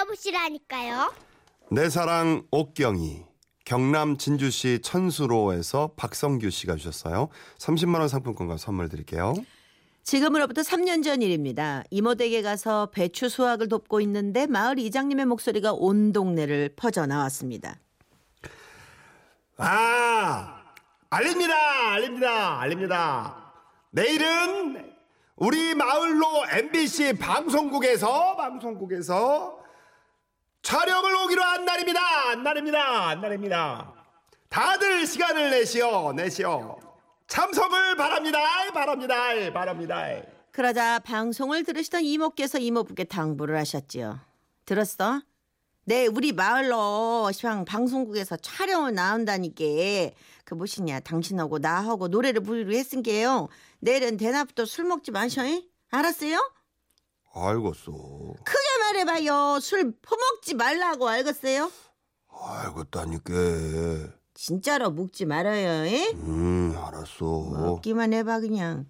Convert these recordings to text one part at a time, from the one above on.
들어보시라니까요. 내 사랑 옥경이 경남 진주시 천수로에서 박성규 씨가 주셨어요. 30만 원 상품권과 선물 드릴게요. 지금으로부터 3년 전 일입니다. 이모 댁에 가서 배추 수확을 돕고 있는데 마을 이장님의 목소리가 온 동네를 퍼져 나왔습니다. 아, 알립니다, 알립니다, 알립니다. 내일은 우리 마을로 MBC 방송국에서 방송국에서 촬영을 오기로 한 날입니다. 한 날입니다. 한 날입니다. 다들 시간을 내시오, 내시오. 참석을 바랍니다, 바랍니다, 바랍니다. 그러자 방송을 들으시던 이모께서 이모부께 당부를 하셨지요. 들었어? 네, 우리 마을로 시방 방송국에서 촬영을 나온다니까. 그 무엇이냐, 당신하고 나하고 노래를 부르기로 했은 게요. 내일은 대낮부터 술 먹지 마셔. 잉? 알았어요? 알겠어. 크게 말해봐요. 술 퍼먹지 말라고 알겠어요? 알겠다니까. 진짜로 묵지 말아요. 잉? 음, 알았어. 먹기만 해봐 그냥.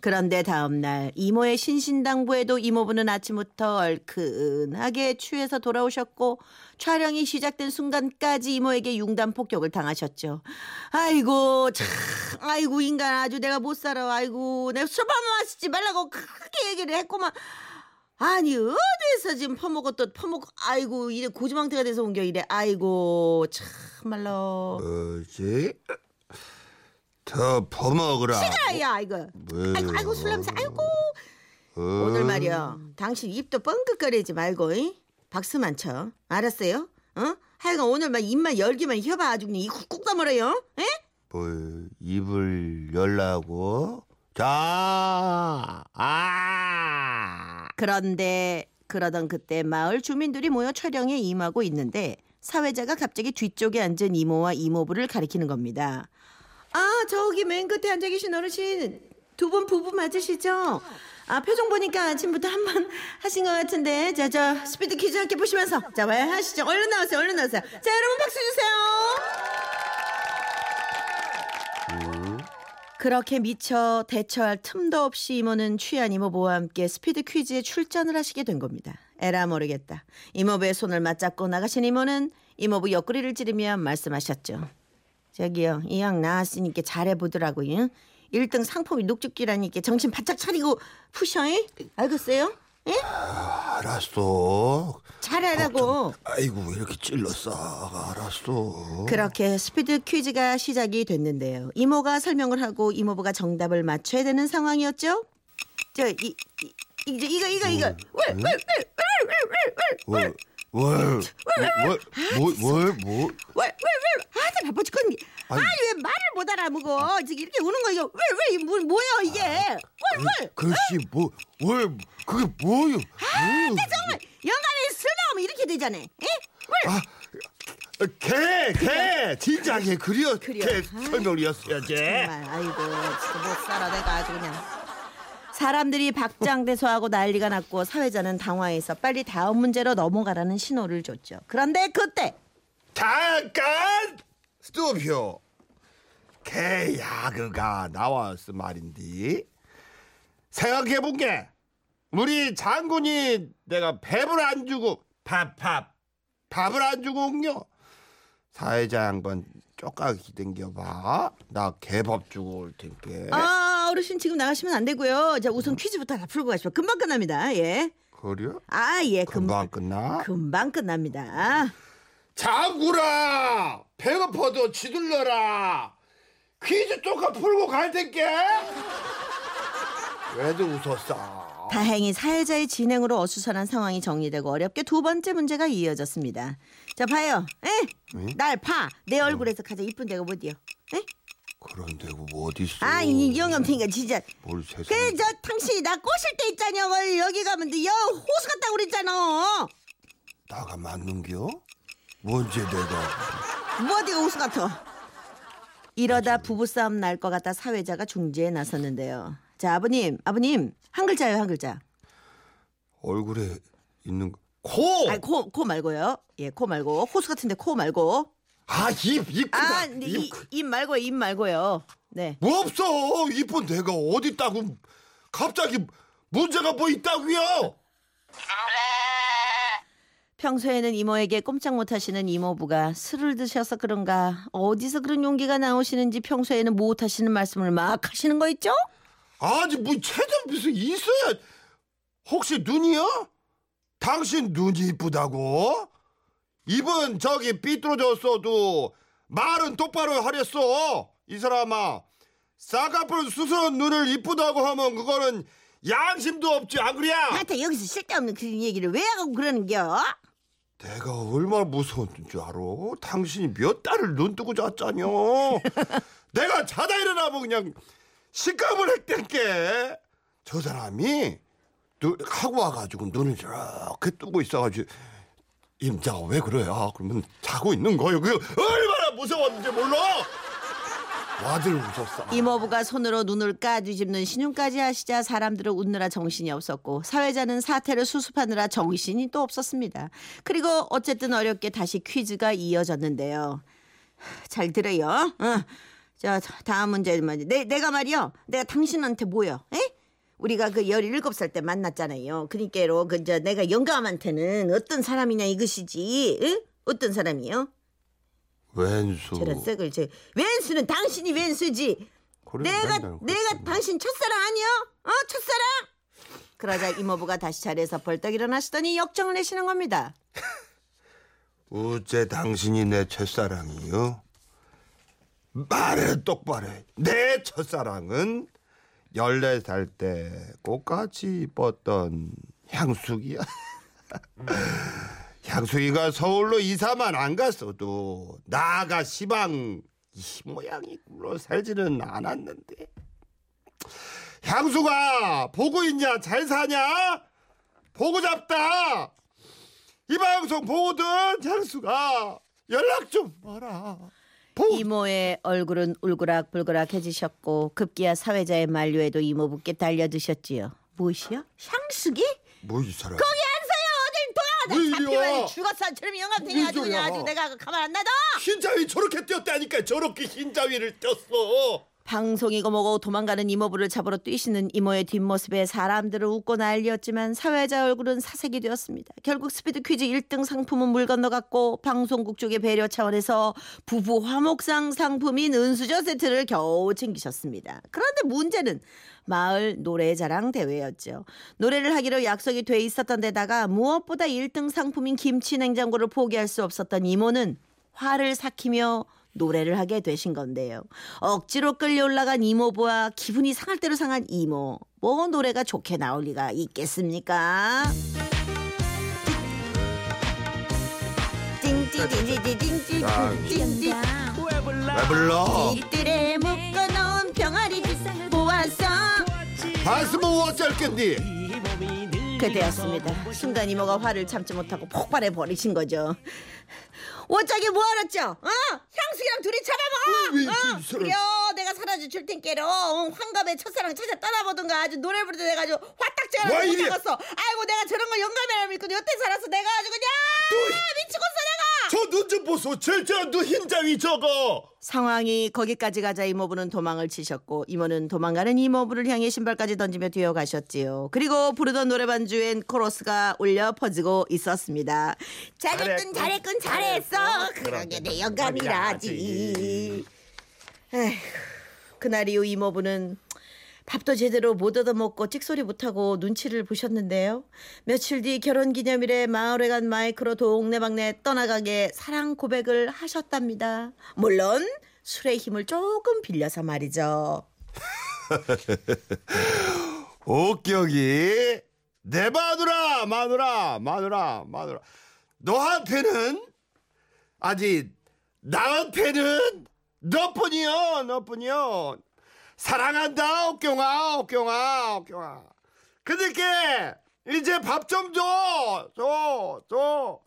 그런데 다음 날 이모의 신신당부에도 이모부는 아침부터 얼큰하게 취해서 돌아오셨고 촬영이 시작된 순간까지 이모에게 융단 폭격을 당하셨죠. 아이고 참 아이고 인간 아주 내가 못 살아. 아이고 내가 술밥 마시지 말라고 크게 얘기를 했구만. 아니 어디서 지금 퍼먹었던 퍼먹 아이고 이래 고주망태가 돼서 옮겨 이래 아이고 참말로 뭐지? 더 퍼먹으라. 야 이거 왜요? 아이고 아이고 술 냄새 아이고 어? 오늘 말이야 당신 입도 뻥긋거리지 말고 이? 박수만 쳐 알았어요? 어? 하여간 오늘 막 입만 열기만 해봐 아주 그냥 이 쿡쿡 다물어요 에? 뭐 입을 열라고? 자, 아. 그런데 그러던 그때 마을 주민들이 모여 촬영에 임하고 있는데 사회자가 갑자기 뒤쪽에 앉은 이모와 이모부를 가리키는 겁니다 아 저기 맨 끝에 앉아 계신 어르신 두 분 부부 맞으시죠? 아 표정 보니까 아침부터 한 번 하신 것 같은데 자 저 스피드 퀴즈 함께 보시면서 자 왜 하시죠? 얼른 나오세요 얼른 나오세요 자 여러분 박수 주세요 그렇게 미처 대처할 틈도 없이 이모는 취한 이모부와 함께 스피드 퀴즈에 출전을 하시게 된 겁니다. 에라 모르겠다. 이모부의 손을 맞잡고 나가신 이모는 이모부 옆구리를 찌르며 말씀하셨죠. 저기요, 이형 나왔으니까 잘해보더라고요. 1등 상품이 녹즙기라니까 정신 바짝 차리고 푸셔, 잉? 알겠어요? 예? 알았어. 잘하라고. 아이고 왜 이렇게 찔렀어? 알았어. 그렇게 스피드 퀴즈가 시작이 됐는데요. 이모가 설명을 하고 이모부가 정답을 맞춰야 되는 상황이었죠. 저 이 이, 이 제 이거 이거 이거 월, 월, 월, 뭐, 월, 뭐? 왜왜왜 아들 바빠 죽겠니? 아니. 왜 말을 못 알아먹어? 지금 이렇게 우는 거 이거 왜왜 뭐, 뭐야 이게? 왜 왜? 글씨 뭐, 월, 그게 뭐요? 아, 정말 나오면 이렇게 되잖아. 에? 아, 개, 개, 진작에 그려, 그려. 개 설명이었어야지. 정말 아이고 진짜 못 살아 내가 아주 그냥. 사람들이 박장대소하고 난리가 났고 사회자는 당황해서 빨리 다음 문제로 넘어가라는 신호를 줬죠. 그런데 그때 잠깐 스톱이요. 개 야그가 나왔어 말인데 생각해본 게 우리 장군이 내가 밥을 안 주고 밥 밥 밥을 안 주고 온겨 사회자 양반 쪼까기 댕겨봐 나 개밥 주고 올 텐게 아 어르신 지금 나가시면 안 되고요. 자 우선 퀴즈부터 다 풀고 가시죠. 금방 끝납니다. 예. 그래? 아 예. 금방 금방 끝나? 금방 끝납니다. 장구라 배고파도 지들러라 퀴즈 쪼까 풀고 갈 텐게 왜도 웃었어 다행히 사회자의 진행으로 어수선한 상황이 정리되고 어렵게 두 번째 문제가 이어졌습니다. 자 봐요. 에? 응? 날 봐. 내 얼굴에서 가장 이쁜 데가 어디요? 에? 그런데 뭐 어딨어 아, 이 영감탱이가 진짜. 뭘 세상에 그, 저, 당신이 나 꼬실 때 있잖여. 어, 여기 가면 돼. 여, 호수 같다고 그랬잖아. 나가 맞는겨? 뭔지 내가 뭐 어디가 호수 같아. 이러다 부부싸움 날 것 같아 사회자가 중재에 나섰는데요. 자, 아버님, 아버님. 한 글자요, 한 글자. 얼굴에 있는 거. 코! 아, 코, 코 말고요. 예, 코 말고. 호수 같은데 코 말고. 아, 입, 입. 아, 근데 입, 이, 크- 입 말고요, 입 말고요. 네. 뭐 없어. 이쁜 데가 어디 있다고. 갑자기 문제가 뭐 있다고요? 평소에는 이모에게 꼼짝 못하시는 이모부가 술을 드셔서 그런가 어디서 그런 용기가 나오시는지 평소에는 못하시는 말씀을 막 하시는 거 있죠? 아니 뭐 채도 무슨 있어야 혹시 눈이요? 당신 눈이 이쁘다고? 입은 저기 삐뚤어졌어도 말은 똑바로 하랬어 이 사람아 쌍꺼풀 수술한 눈을 이쁘다고 하면 그거는 양심도 없지 안 그래? 나한테 여기서 쓸데없는 그런 얘기를 왜 하고 그러는겨? 내가 얼마나 무서웠는 줄 알아? 당신이 몇 달을 눈 뜨고 잤잖여. 내가 자다 일어나면 그냥 식감을 했댄게. 저 사람이 눈, 하고 와가지고 눈을 이렇게 뜨고 있어가지고 임자가 왜 그래요? 그러면 자고 있는 거예요. 그 얼마나 무서웠는지 몰라. 와들 웃었어. 이모부가 손으로 눈을 까뒤집는 신용까지 하시자 사람들은 웃느라 정신이 없었고 사회자는 사태를 수습하느라 정신이 또 없었습니다. 그리고 어쨌든 어렵게 다시 퀴즈가 이어졌는데요. 잘 들어요. 어. 자 다음 문제 말이 내 내가 말이요. 내가 당신한테 뭐요? 에? 우리가 그 17살 때 만났잖아요. 그니까로 그 저 내가 영감한테는 어떤 사람이냐 이것이지. 응? 어떤 사람이요? 왼수. 저런 썩을 저 왼수는 당신이 왼수지. 내가 내가 그렇습니다. 당신 첫사랑 아니야? 어 첫사랑? 그러자 이모부가 다시 자리에서 벌떡 일어나시더니 역정을 내시는 겁니다. 어째 당신이 내 첫사랑이요? 말을 똑바로 해. 내 첫사랑은 14살 때 꽃같이 입었던 향수기야. 향수기가 서울로 이사만 안 갔어도 나가 시방 이 모양이 로 살지는 않았는데. 향수가 보고 있냐 잘 사냐? 보고 잡다. 이 방송 보거든 향수가. 연락 좀 와라 이모의 얼굴은 울그락불그락해지셨고 급기야 사회자의 만류에도 이모부께 달려드셨지요. 무엇이요? 향수기? 뭐 이 사람 거기 안 서요. 어딜. 이리 나 잡히면 와? 죽었어처럼 영감탱이 아주 그냥 아주 와? 내가 가만 안 놔둬. 흰자위 저렇게 뛰었다니까 저렇게 흰자위를 떴어 방송이고 뭐고 도망가는 이모부를 잡으러 뛰시는 이모의 뒷모습에 사람들은 웃고 난리였지만 사회자 얼굴은 사색이 되었습니다. 결국 스피드 퀴즈 1등 상품은 물 건너갔고 방송국 쪽의 배려 차원에서 부부 화목상 상품인 은수저 세트를 겨우 챙기셨습니다. 그런데 문제는 마을 노래자랑 대회였죠. 노래를 하기로 약속이 돼 있었던 데다가 무엇보다 1등 상품인 김치 냉장고를 포기할 수 없었던 이모는 화를 삭히며 노래를 하게 되신 건데요. 억지로 끌려 올라간 이모부와 기분이 상할 대로 상한 이모. 뭐 노래가 좋게 나올 리가 있겠습니까? 왜 불러? 이들에 묶어놓은 병아리 보았어. 다시 뭐 어쩔 겠니? 그때였습니다. 순간 이모가 화를 참지 못하고 폭발해 버리신 거죠. 옷짝이 뭐 알았죠? 어? 향수기랑 둘이 왜 잡아먹어. 어? 그래요. 내가 사라져 줄 텐께로 어, 환갑에 첫사랑 찾아 떠나보든가 아주 노래 부르다 해가지고 화딱지가 와, 못 잡았어. 아이고 내가 저런 거 영감이라 믿고 여태 살아서 내가 아주 그냥 미치겠어 내가. 저 눈 좀 보소 저저눈 흰자위 저거 상황이 거기까지 가자 이모부는 도망을 치셨고 이모는 도망가는 이모부를 향해 신발까지 던지며 뛰어가셨지요. 그리고 부르던 노래 반주엔 코러스가 울려 퍼지고 있었습니다. 잘했군 잘했군 잘했어. 그러게 내 영감이라지. 에휴, 그날 이후 이모부는 밥도 제대로 못 얻어먹고 찍소리 못하고 눈치를 보셨는데요. 며칠 뒤 결혼기념일에 마을에 간 마이크로 동네방네 떠나가게 사랑 고백을 하셨답니다. 물론 술의 힘을 조금 빌려서 말이죠. 옥경이 내 마누라 마누라 마누라 마누라 너한테는 아직 나한테는 너뿐이요 너뿐이요 사랑한다 옥경아 옥경아 옥경아. 그니까 이제 밥 좀 줘 줘 줘.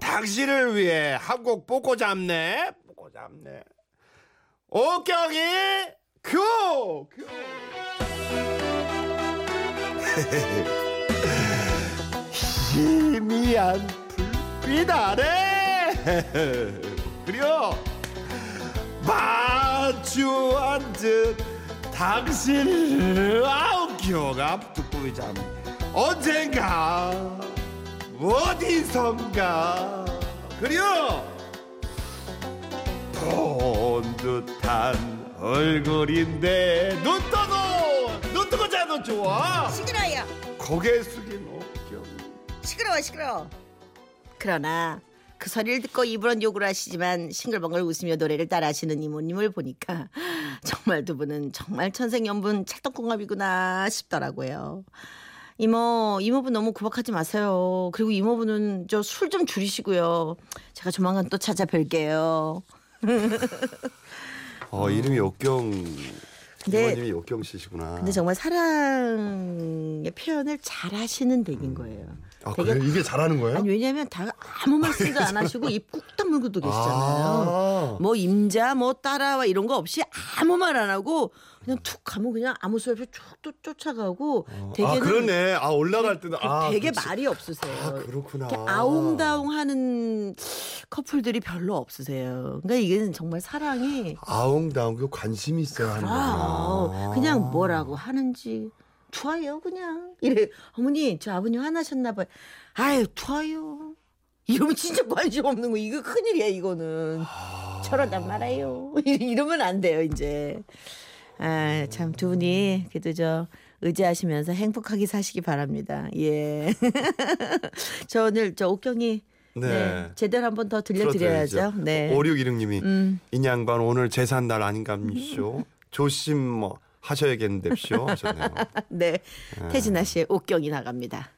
당신을 위해 한곡 뽀고 잡네 뽀고 잡네. 옥경이 큐 큐. 희미한 불빛 아래 그리고 마주 앉은 당신을 아우 기어가 듣고 있잖아. 언젠가 어디선가. 그려 본 듯한 얼굴인데 눈 떠도 눈 뜨고 자도 좋아 시끄러요. 고개 숙인 어경. 시끄러워 시끄러워. 그러나 그 소리를 듣고 입으론 욕을 하시지만 싱글벙글 웃으며 노래를 따라하시는 이모님을 보니까 정말 두 분은 정말 천생연분 찰떡궁합이구나 싶더라고요. 이모, 이모분 너무 구박하지 마세요. 그리고 이모분은 저 술 좀 줄이시고요. 제가 조만간 또 찾아뵐게요. 어 이름이 옥경 네. 이모님이 옥경 씨시구나 근데 정말 사랑의 표현을 잘 하시는 댁인 거예요. 아 되게 그래 이게 잘하는 거예요? 아니 왜냐면 다 아무 말씀도 안 하시고 입꾹 다물고도 계시잖아요. 아. 뭐 임자 뭐 따라와 이런 거 없이 아무 말 안 하고 그냥 툭 가면 그냥 아무 소리 없이 쭉 쫓아가고 아 되게는 그러네 아 올라갈 때는 아 되게 그치. 말이 없으세요. 아 그렇구나 아웅다웅하는 커플들이 별로 없으세요. 그러니까 이게 정말 사랑이 아웅다웅 그 관심이 있어야 하는 아, 거구나 그냥 뭐라고 하는지 좋아요 그냥. 이래. 어머니 저 아버님 화나셨나 봐요. 아유 좋아요. 이러면 진짜 관심 없는 거. 이거 큰일이야 이거는. 저러단 말아요. 이러면 안 돼요 이제. 아 참 두 분이 그래도 저 의지하시면서 행복하게 사시기 바랍니다. 예 저 오늘 저 옥경이 네. 네. 제대로 한 번 더 들려드려야죠. 네. 5616님이 음. 이 양반 오늘 제산 날 아닌갑니쇼? 조심 뭐 하셔야겠는데쇼 하셨네요. 네. 태진아 씨의 옥경이 나갑니다.